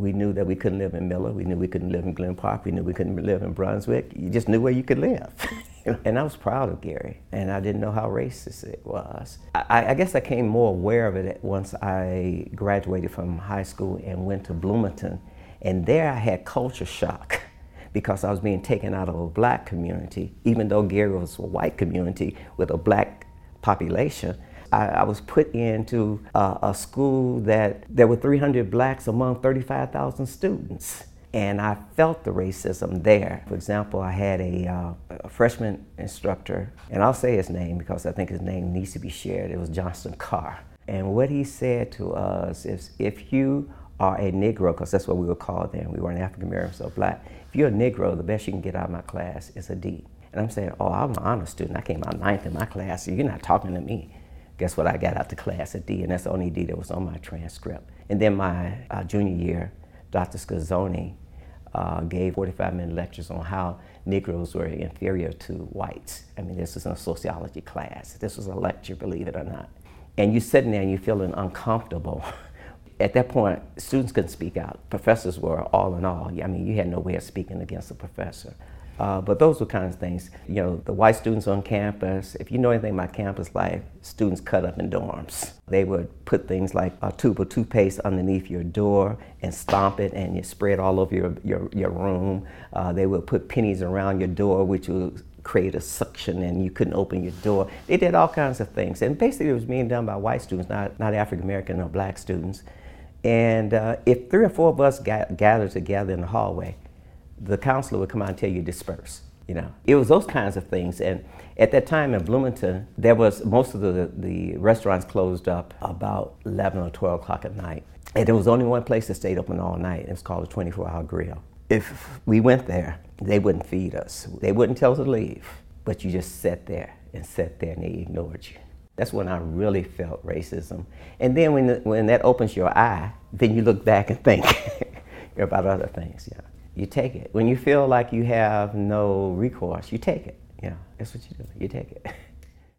We knew that we couldn't live in Miller. We knew we couldn't live in Glen Park. We knew we couldn't live in Brunswick. You just knew where you could live. and I was proud of Gary, and I didn't know how racist it was. I, I, guess I came more aware of it once I graduated from high school and went to Bloomington. And there I had culture shock because I was being taken out of a black community, even though Gary was a white community with a black population. I, I was put into uh, a school that there were 300 blacks among 35,000 students. And I felt the racism there. For example, I had a, uh, a, freshman instructor, and I'll say his name because I think his name needs to be shared. It was Johnston Carr. And what he said to us is if you are a Negro, because that's what we were called then, we weren't African American, so black, if you're a Negro, the best you can get out of my class is a D. And I'm saying, oh, I'm an honor student. I came out ninth in my class, so you're not talking to me. Guess what? I got out the class a D, and that's the only D that was on my transcript. And then my uh, junior year, Dr. Scazzoni uh, gave 45 minute lectures on how Negroes were inferior to whites. I mean, this was in a sociology class. This was a lecture, believe it or not. And you're sitting there and you're feeling uncomfortable. At that point, students couldn't speak out. Professors were all in all. I mean, you had no way of speaking against a professor. Uh, but those were kinds of things. You know, the white students on campus, if you know anything about campus life, students cut up in dorms. They would put things like a tube of toothpaste underneath your door and stomp it and you spread all over your, your, your room. Uh, they would put pennies around your door, which would create a suction and you couldn't open your door. They did all kinds of things. And basically, it was being done by white students, not, not African American or black students. And uh, if three or four of us got, gathered together in the hallway, the counselor would come out and tell you disperse. You know, it was those kinds of things. And at that time in Bloomington, there was most of the, the restaurants closed up about 11 or 12 o'clock at night. And there was only one place that stayed open all night. It was called a 24 hour grill. If we went there, they wouldn't feed us. They wouldn't tell us to leave, but you just sat there and sat there and they ignored you. That's when I really felt racism. And then when, when that opens your eye, then you look back and think about other things. Yeah you take it. When you feel like you have no recourse, you take it. Yeah, that's what you do. You take it.